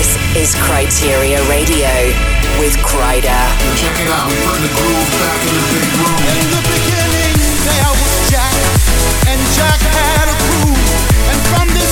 This is Kryteria Radio with Kryder. Check it out, we bring the groove back in the big room. In the beginning, there was Jack, and Jack had a groove, and from this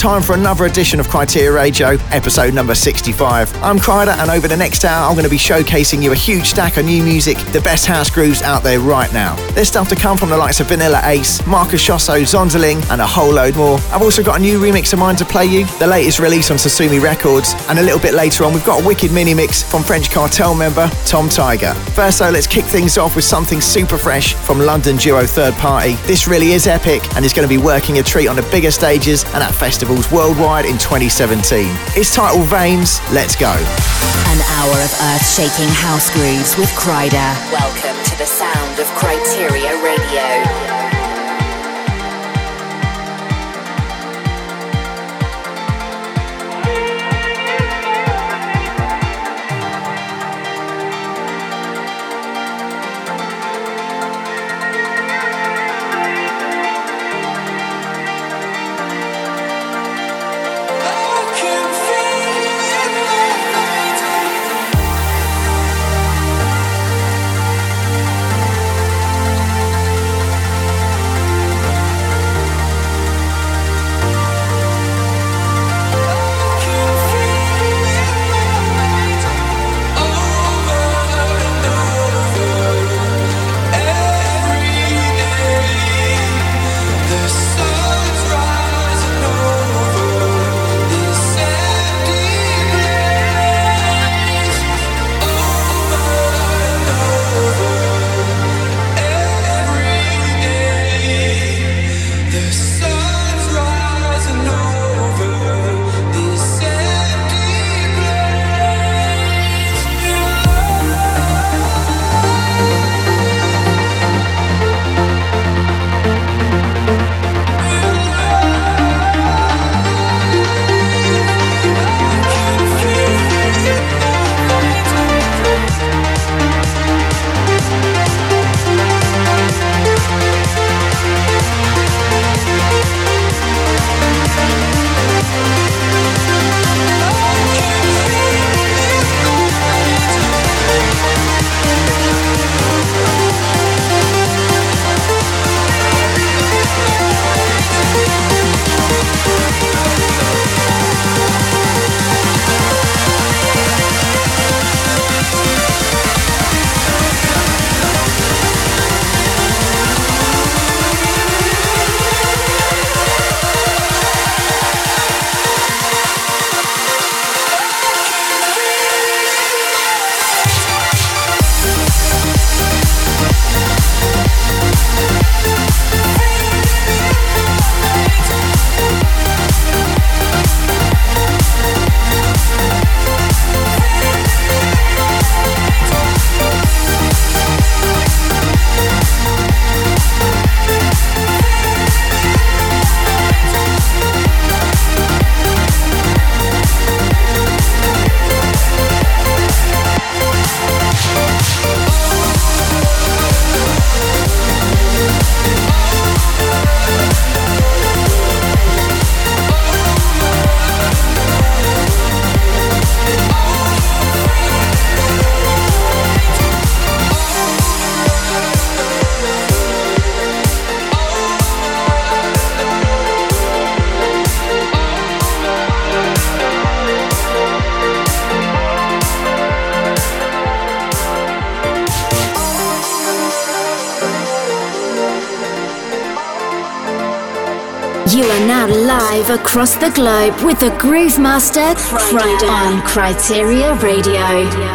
Time for another edition of Kryteria Radio, episode number 65. I'm Kryder, and over the next hour, I'm going to be showcasing you a huge stack of new music, the best house grooves out there right now. There's stuff to come from the likes of Vanilla Ace, Marcus Schossow, Zonderling, and a whole load more. I've also got a new remix of mine to play you, the latest release on Sosumi Records, and a little bit later on, we've got a wicked mini mix from French Cartel member Tom Tiger. First, though, let's kick things off with something super fresh from London duo Third Party. This really is epic, and is going to be working a treat on the bigger stages and at festivals worldwide in 2017. It's titled Veins. Let's go. An hour of earth-shaking house grooves with Kryder. Welcome to the sound of Kryteria Radio. Across the globe with the Groove Master Kryder on Kryteria Radio.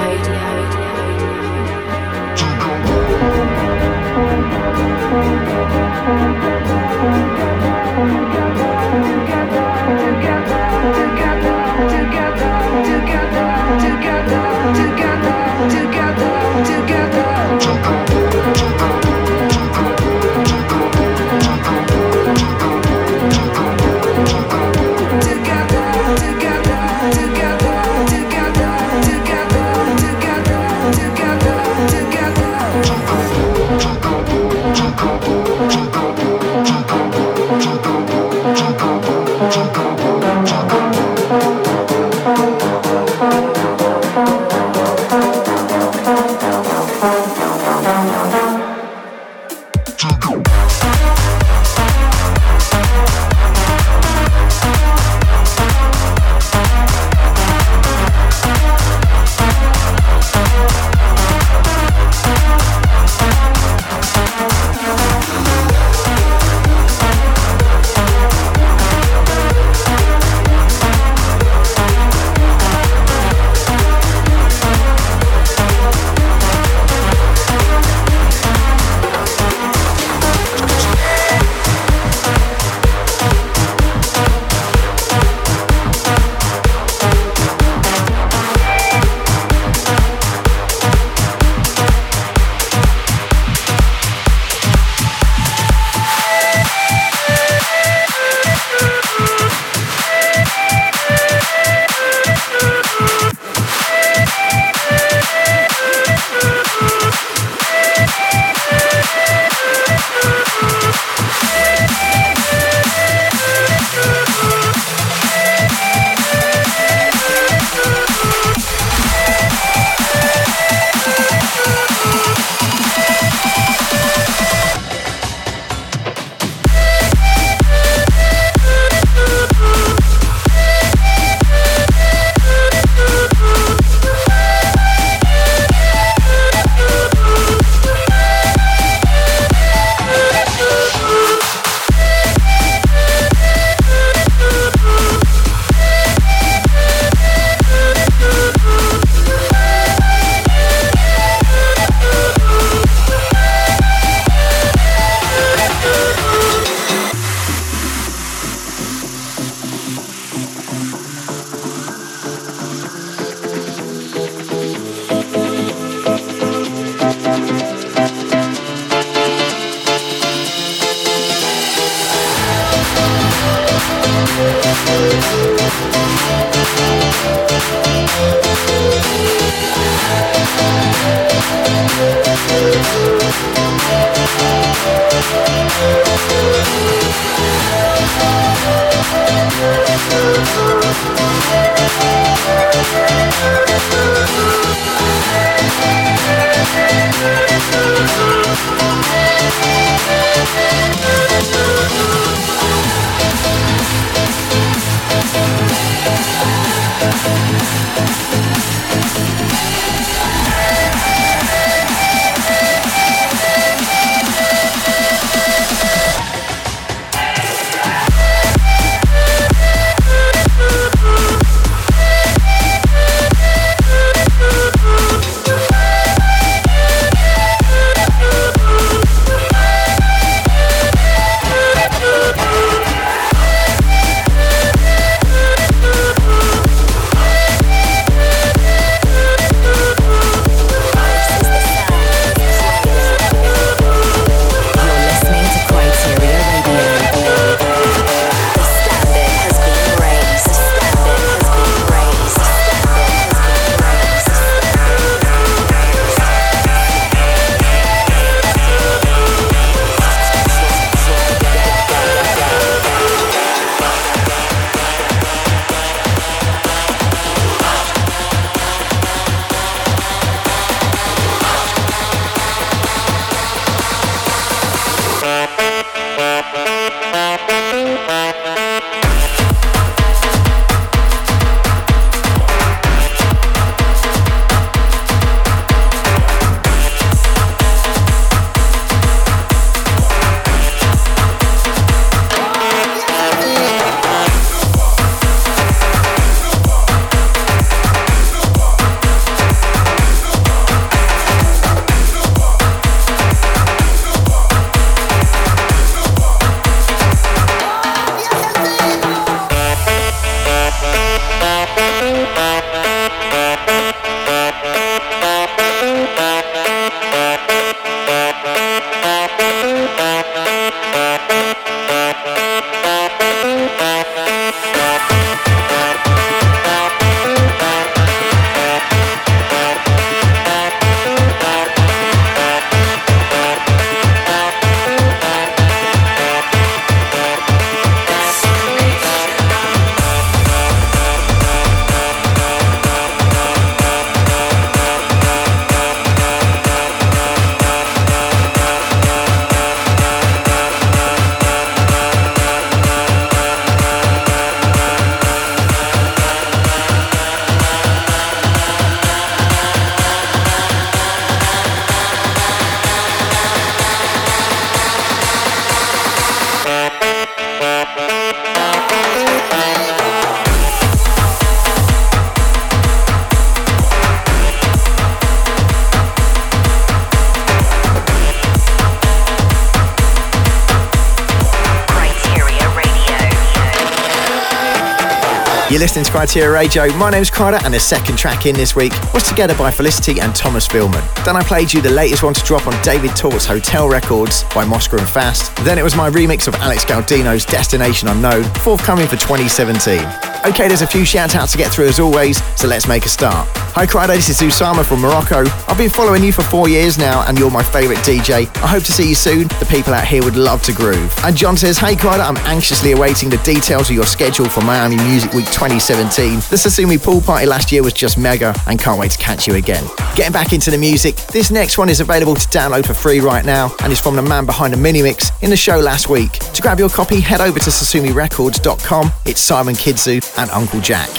You're listening to Kryteria Radio. My name's Kryder, and the second track in this week was Together by Felicity and Thomas Philman. Then I played you the latest one to drop on David Tort's Hotel Records by Mosca and Fast. Then it was my remix of Alex Gaudino's Destination Unknown, forthcoming for 2017. Okay, there's a few shout outs to get through as always, so let's make a start. Hi Kryder, this is Usama from Morocco. I've been following you for four years now, and you're my favourite DJ. I hope to see you soon. The people out here would love to groove. And John says, Hey Kryder, I'm anxiously awaiting the details of your schedule for Miami Music Week 2017. The Sosumi pool party last year was just mega and can't wait to catch you again. Getting back into the music, this next one is available to download for free right now and is from the man behind the mini mix in the show last week. To grab your copy, head over to sosumirecords.com. It's Simon Kidzu and Uncle Jack.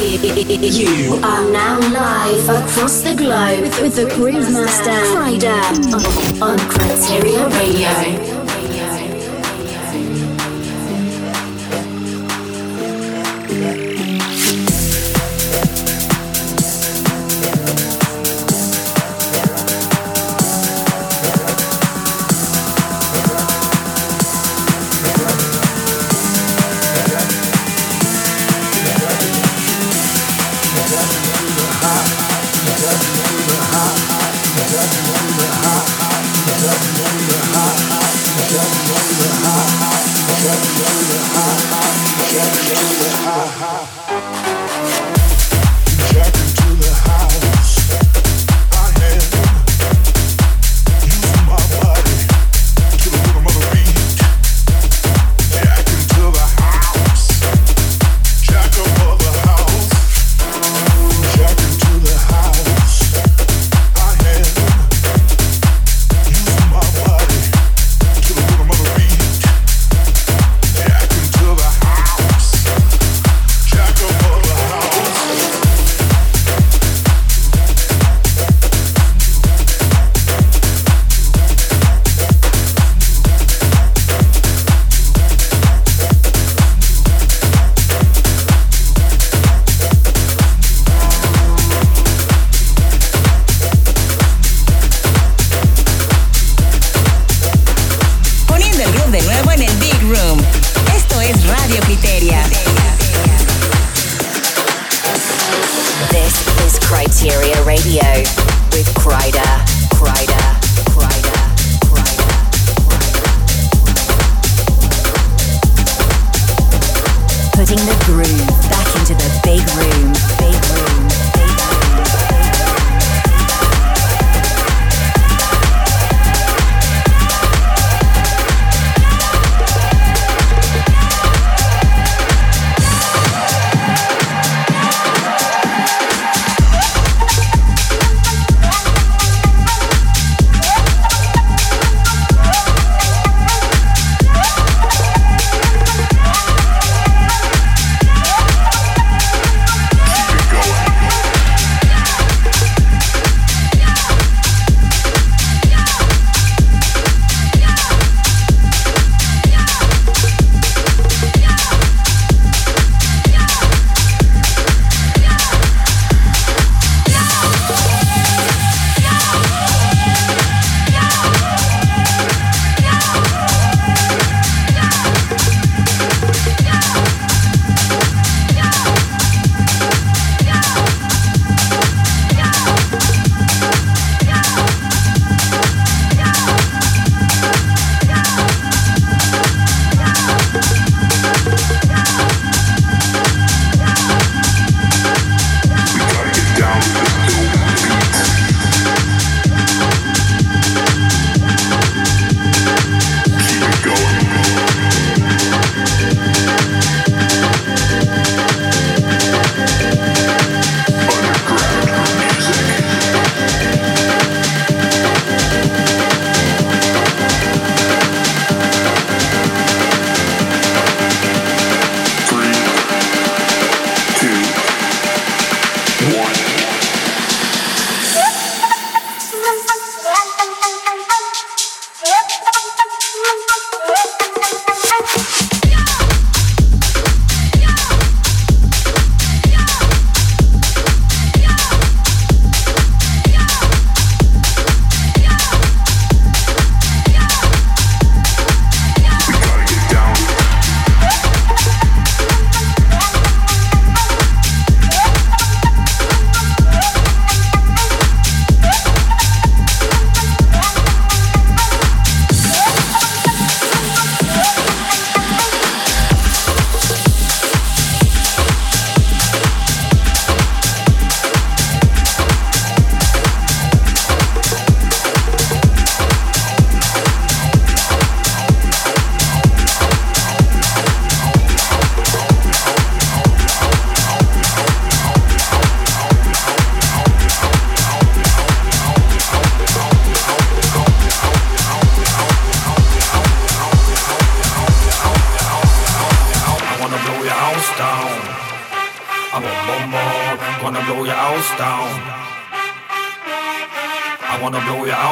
You are now live across the globe with the Groove Master Kryder on, Kryteria Radio.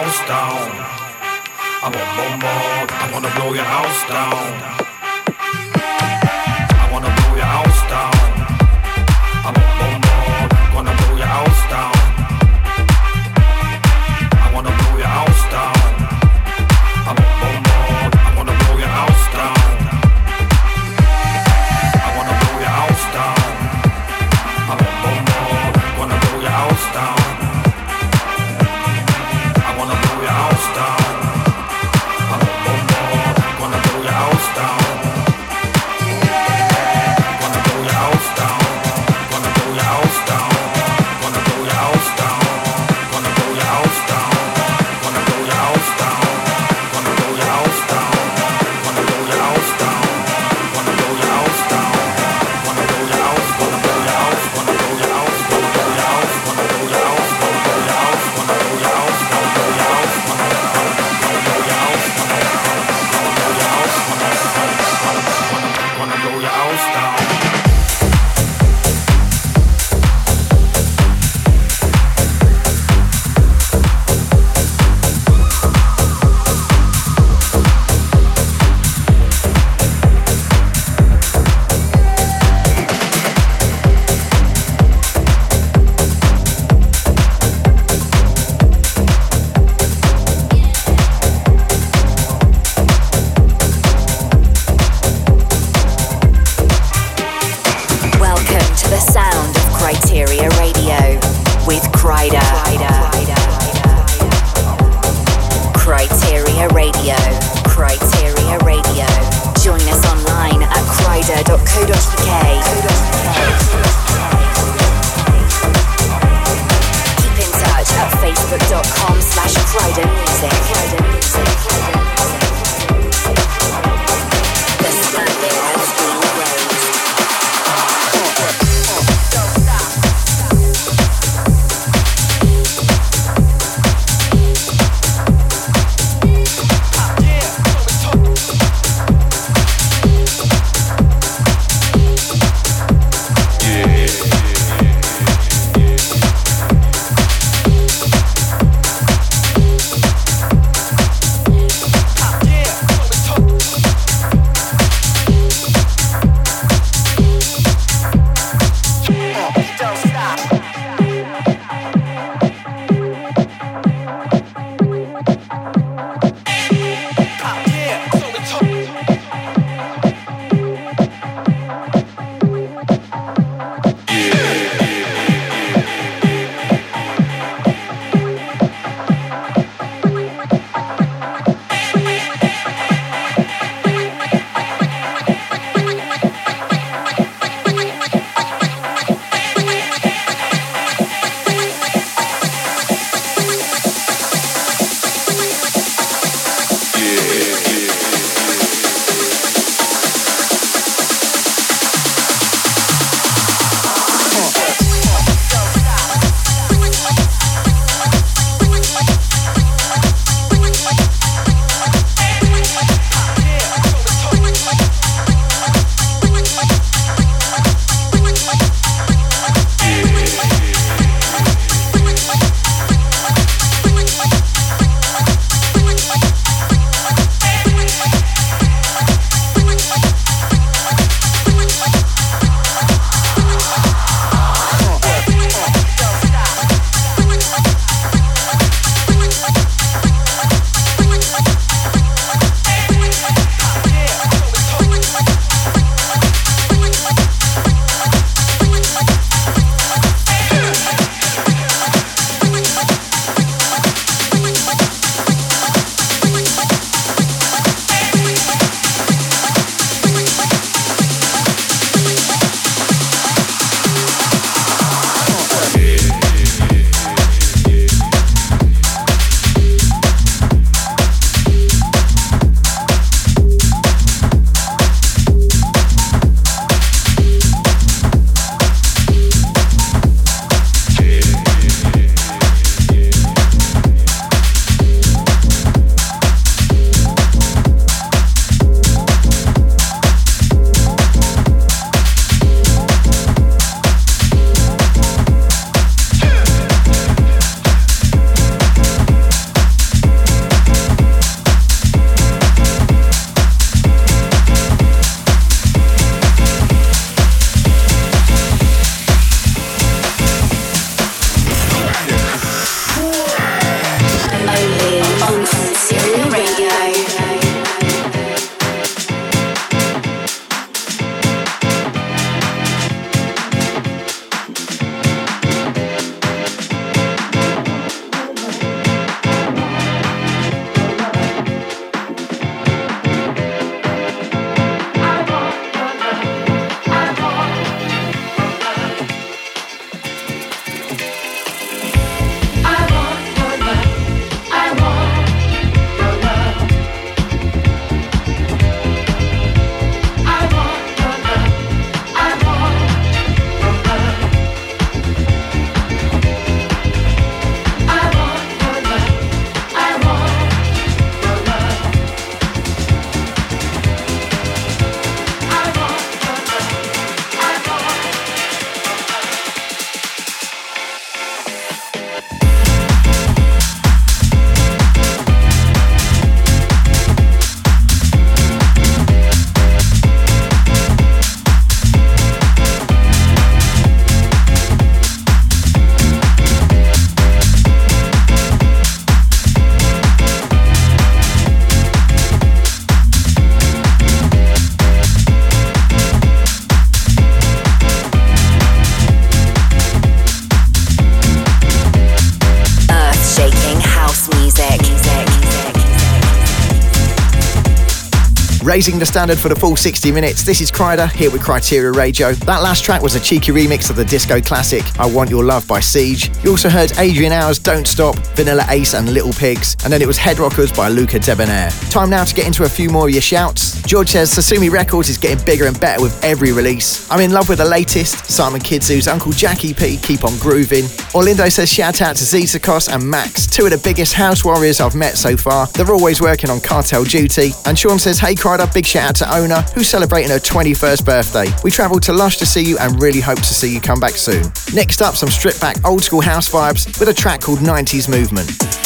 house down. I want more, more. I wanna blow your house down. Raising the standard for the full 60 minutes, this is Kryder here with Kryteria Radio. That last track was a cheeky remix of the disco classic I Want Your Love by Chic. You also heard Adrian Hour's Don't Stop, Vanilla Ace and Little Pigs, and then it was Head Rockers by Luca Debonair. Time now to get into a few more of your shouts. George says Sosumi Records is getting bigger and better with every release. I'm in love with the latest, Simon Kidzu's Uncle Jackie P, Keep On Grooving. Orlindo says shout out to Zizakos and Max, two of the biggest house warriors I've met so far. They're always working on cartel duty. And Sean says, Hey Kryder, big shout out to Ona, who's celebrating her 21st birthday. We travelled to Lush to see you and really hope to see you come back soon. Next up, some stripped back old school house vibes with a track called 90s Movement.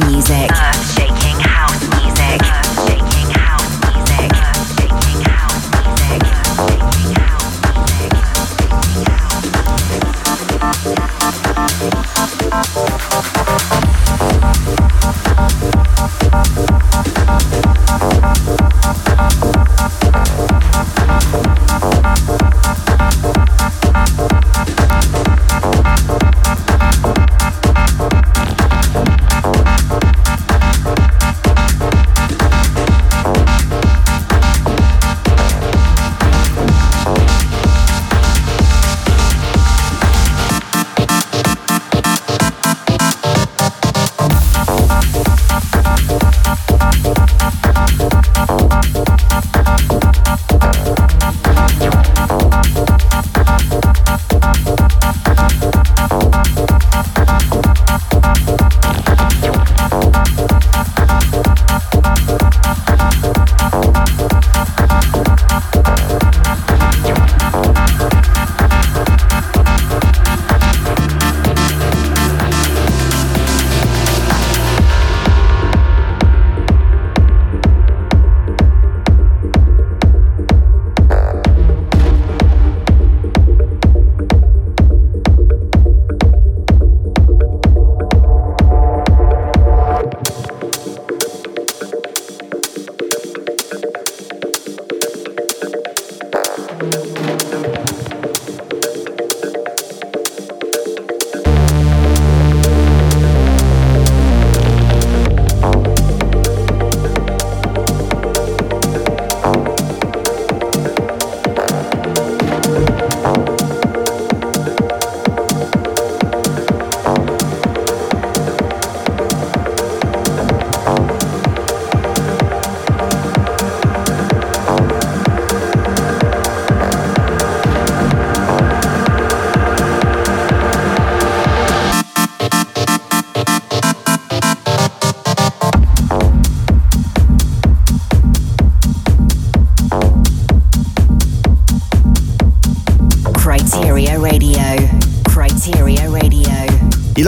music.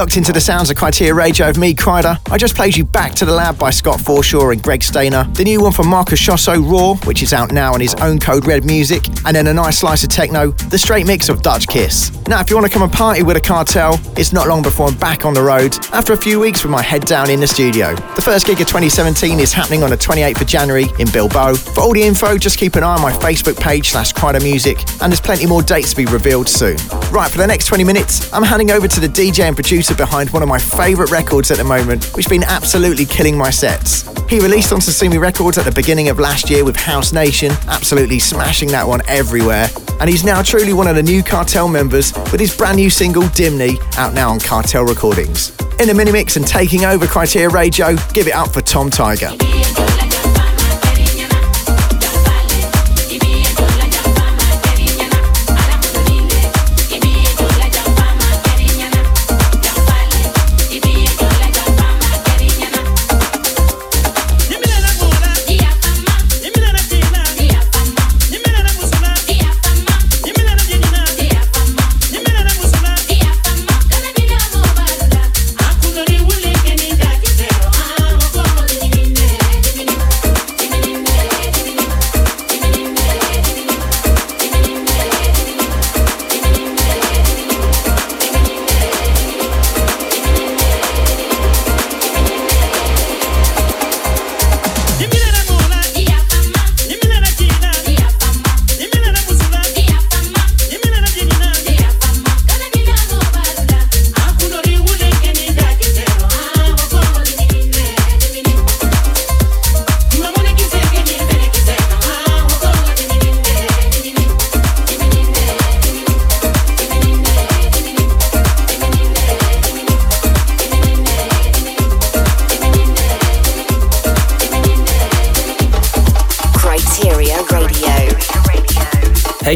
Locked into the sounds of Kryteria Radio of me, Kryder. I just played you Back to the Lab by Scott Forshaw and Greg Stainer. The new one from Marcus Schossow, Raw, which is out now on his own Code Red music. And then a nice slice of techno, the straight mix of Dutch Kiss. Now, if you want to come and party with a cartel, it's not long before I'm back on the road after a few weeks with my head down in the studio. The first gig of 2017 is happening on the 28th of January in Bilbao. For all the info, just keep an eye on my Facebook page slash Kryder Music, and there's plenty more dates to be revealed soon. Right, for the next 20 minutes, I'm handing over to the DJ and producer behind one of my favourite records at the moment, which has been absolutely killing my sets. He released on Sosumi Records at the beginning of last year with House Nation, absolutely smashing that one everywhere. And he's now truly one of the new Cartel members with his brand new single Dimney out now on Cartel Recordings. In the mini mix and taking over Kryteria Radio, give it up for Tom Tiger.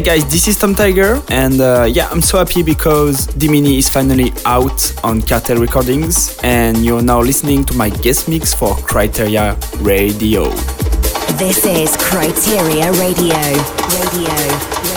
Hey guys, this is Tom Tiger, and uh, yeah, I'm so happy because Dimini is finally out on Cartel Recordings, and you're now listening to my guest mix for Kryteria Radio. This is Kryteria Radio. Radio. Radio.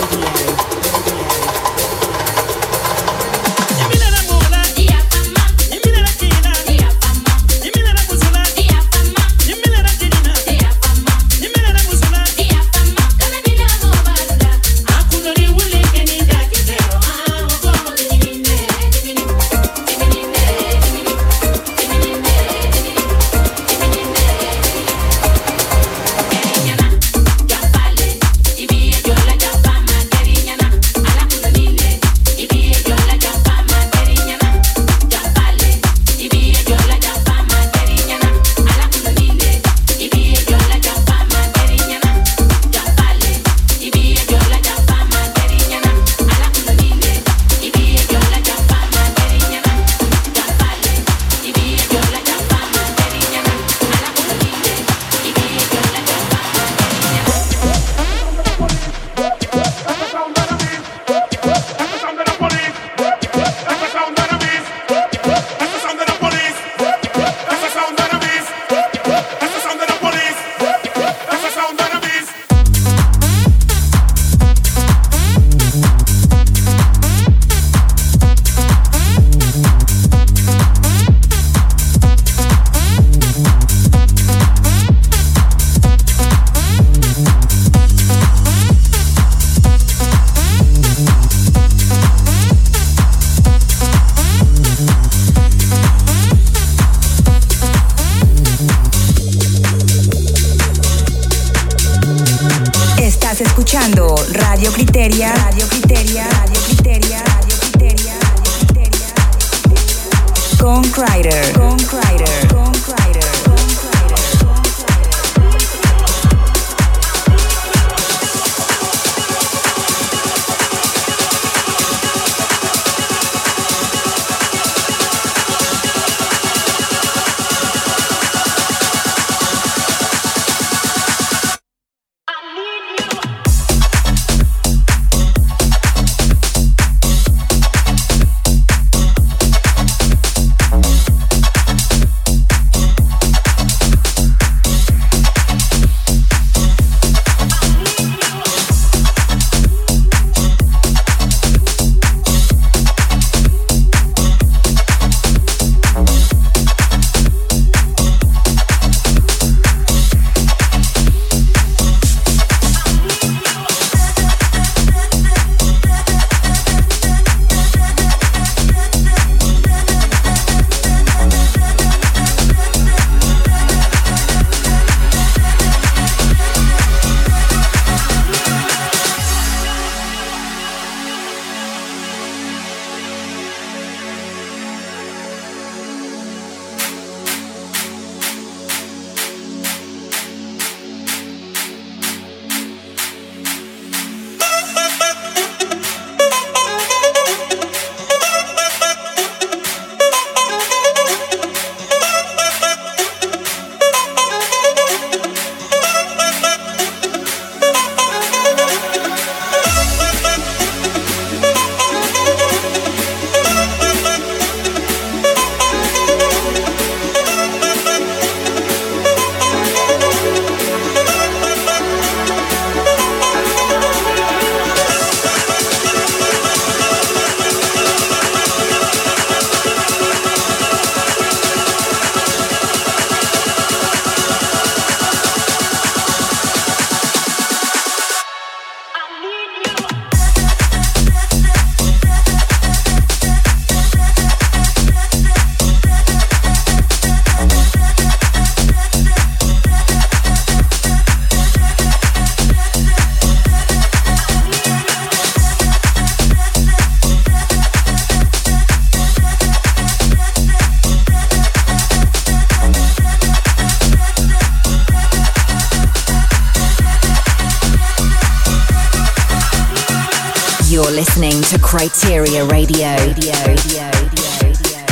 Kryteria Radio. Radio, radio, radio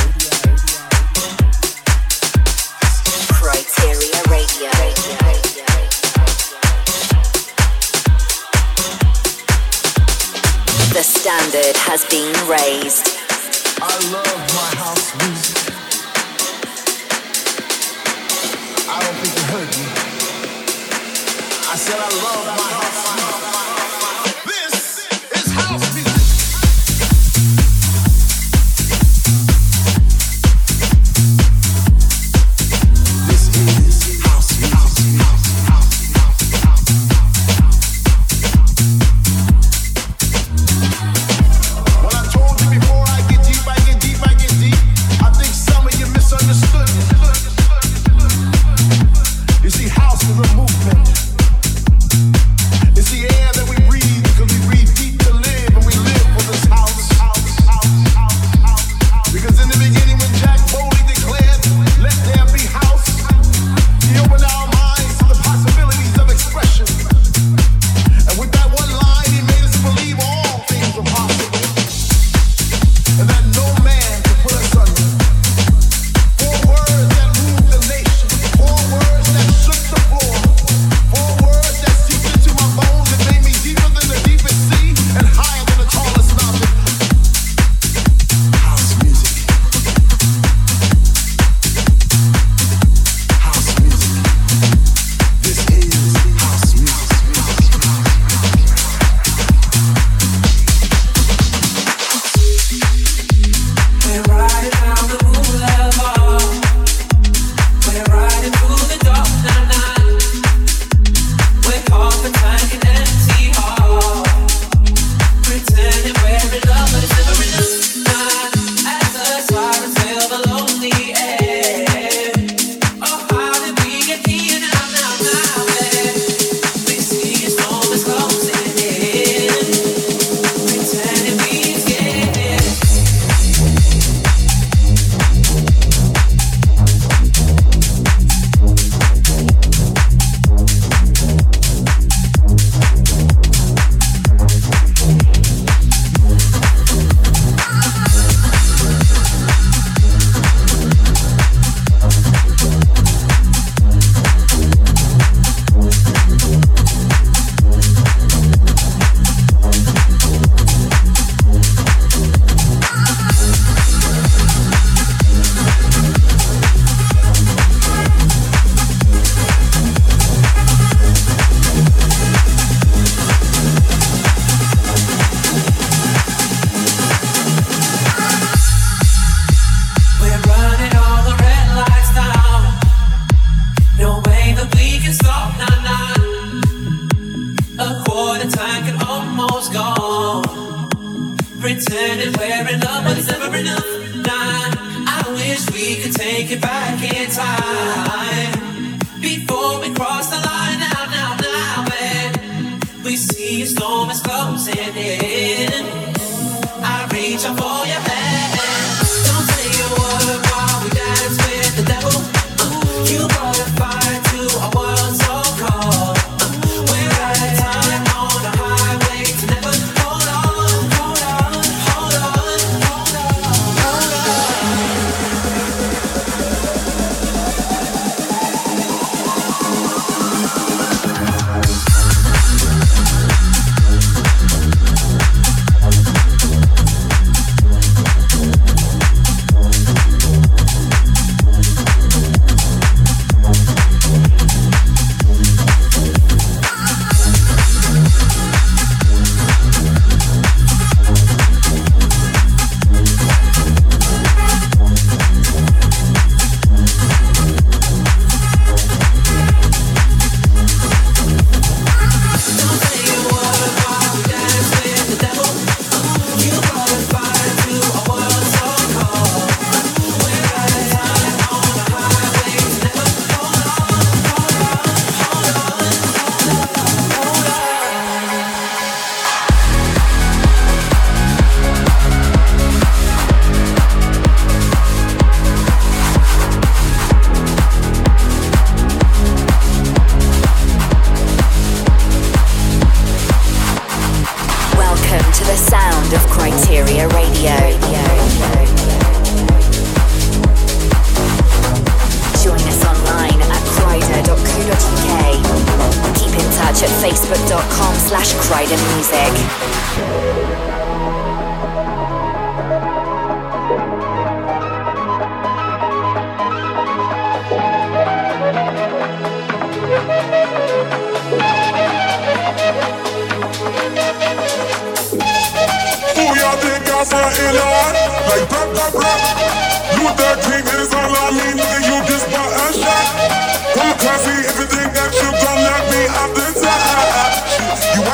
Kryteria Radio. The standard has been raised. I love my house music. I don't think it hurt me. I said I love my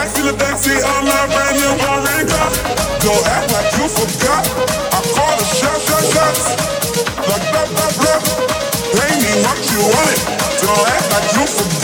Back the backseat on my brand new orange car, Don't act like you forgot. I call the shots, shots, shots. Like, blah, blah, blah. Pay me what you want it. Don't act like you forgot.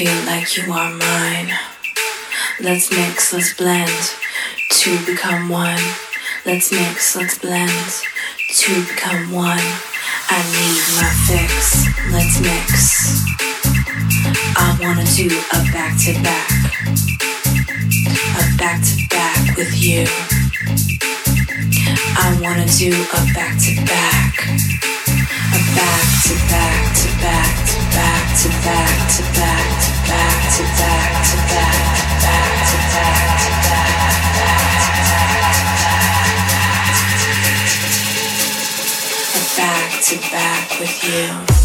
feel like you are mine. Let's mix, let's blend to become one. Let's mix, let's blend to become one. I need my fix, let's mix. I wanna do a back to back, a back to back with you. I wanna do a back to back back with you.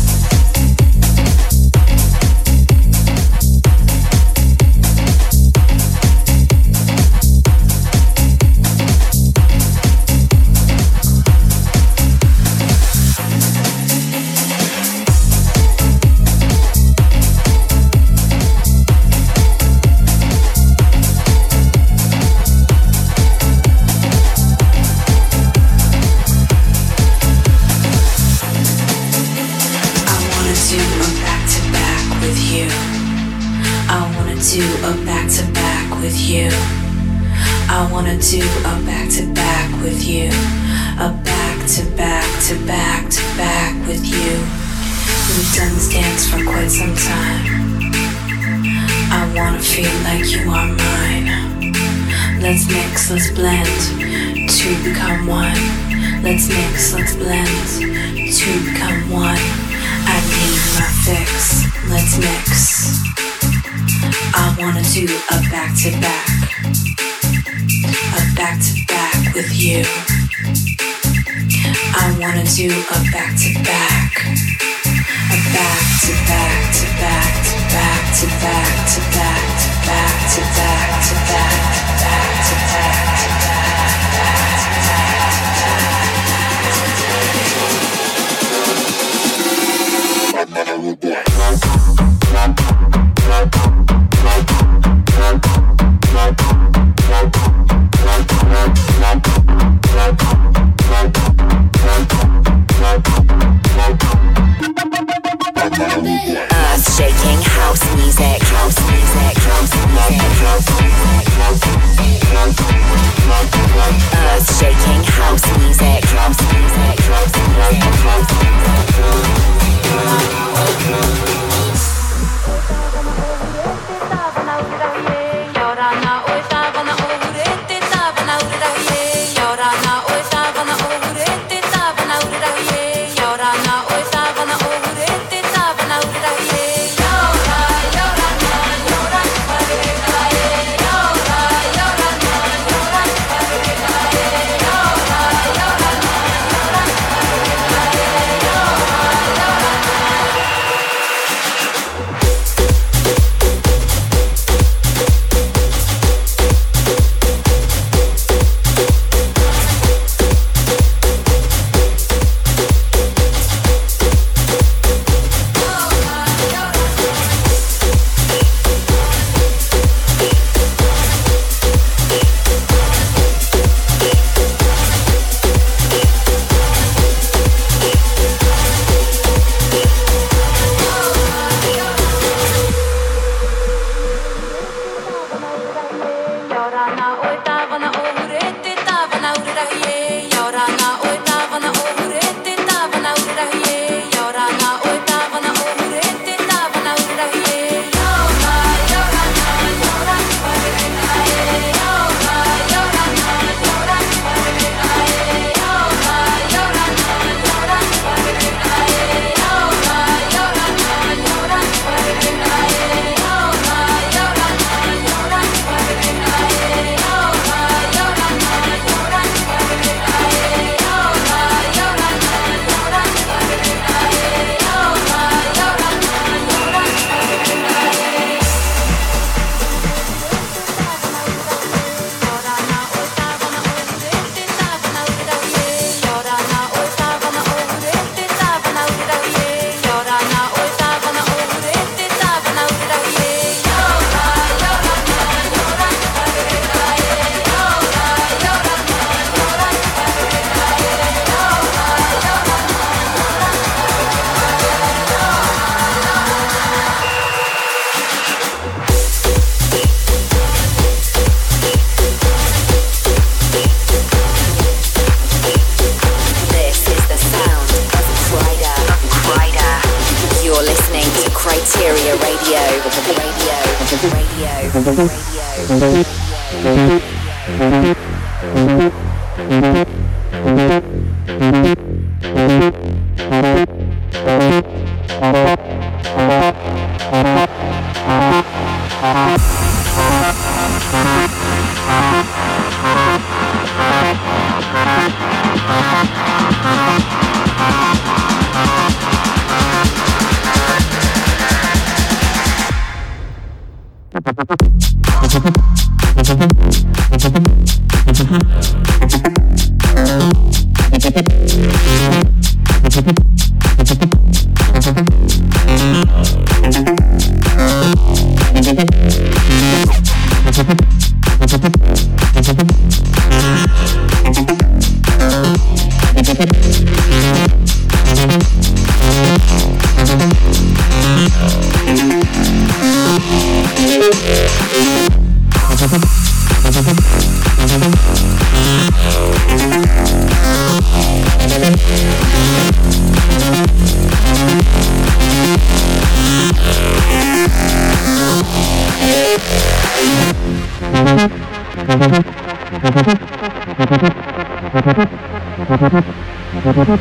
Coming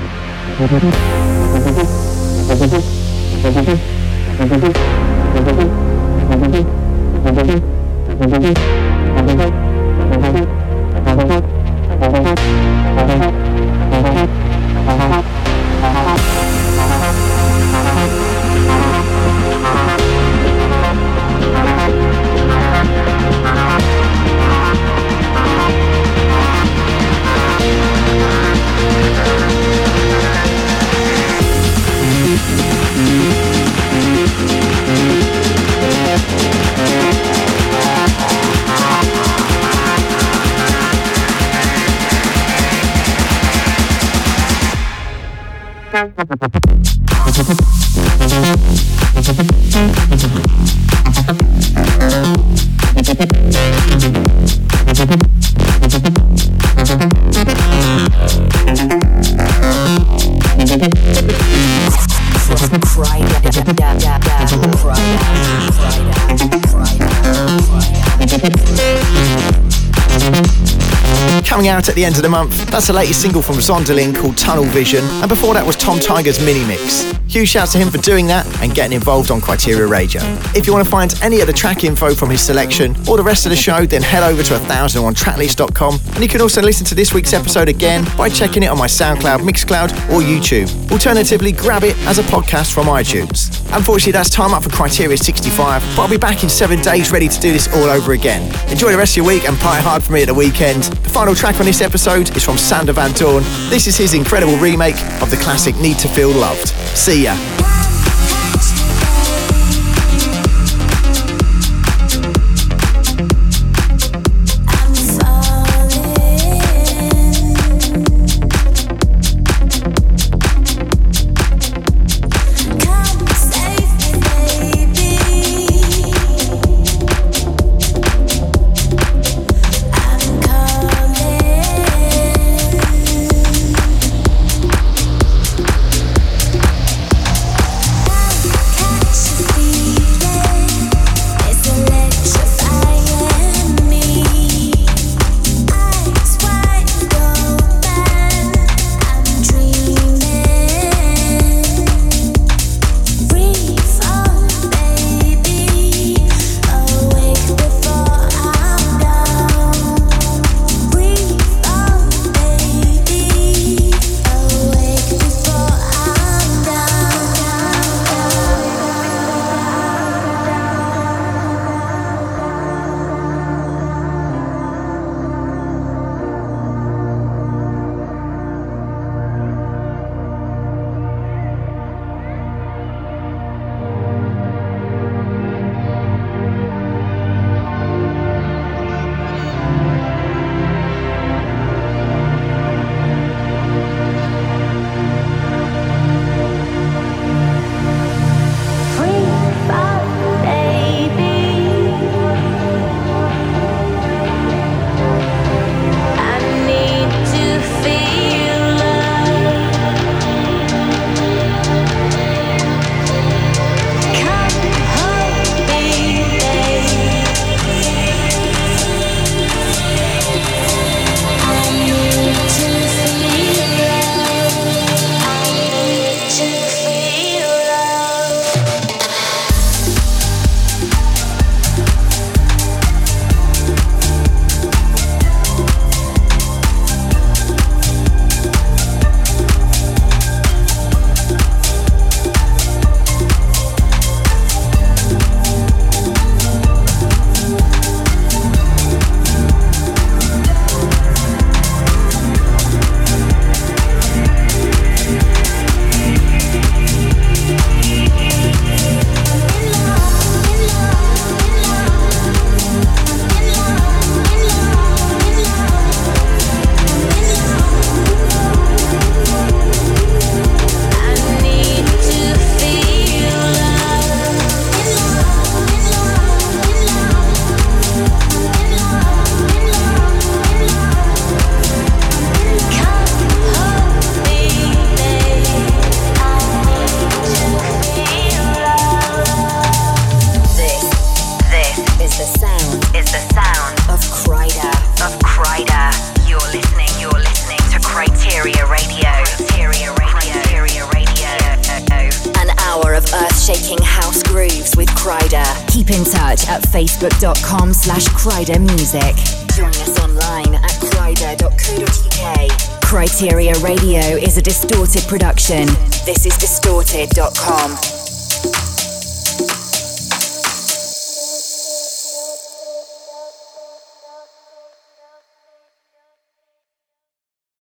out at the end of the month, that's the latest single from Zonderling called Tunnel Vision, and before that was Tom Tiger's mini mix. Huge shouts to him for doing that and getting involved on Kryteria Radio. If you want to find any of the track info from his selection or the rest of the show, then head over to 1000 on tracklist.com. And you can also listen to this week's episode again by checking it on my SoundCloud, Mixcloud, or YouTube. Alternatively, grab it as a podcast from iTunes. Unfortunately, that's time up for Kryteria 65, but I'll be back in seven days ready to do this all over again. Enjoy the rest of your week and party hard for me at the weekend. The final track on this episode is from Sander Van Doorn. This is his incredible remake of the classic Need to Feel Loved. See ya. Kryder Music. Join us online at kryder.co.uk. Kryteria Radio is a distorted production. This is distorted.com.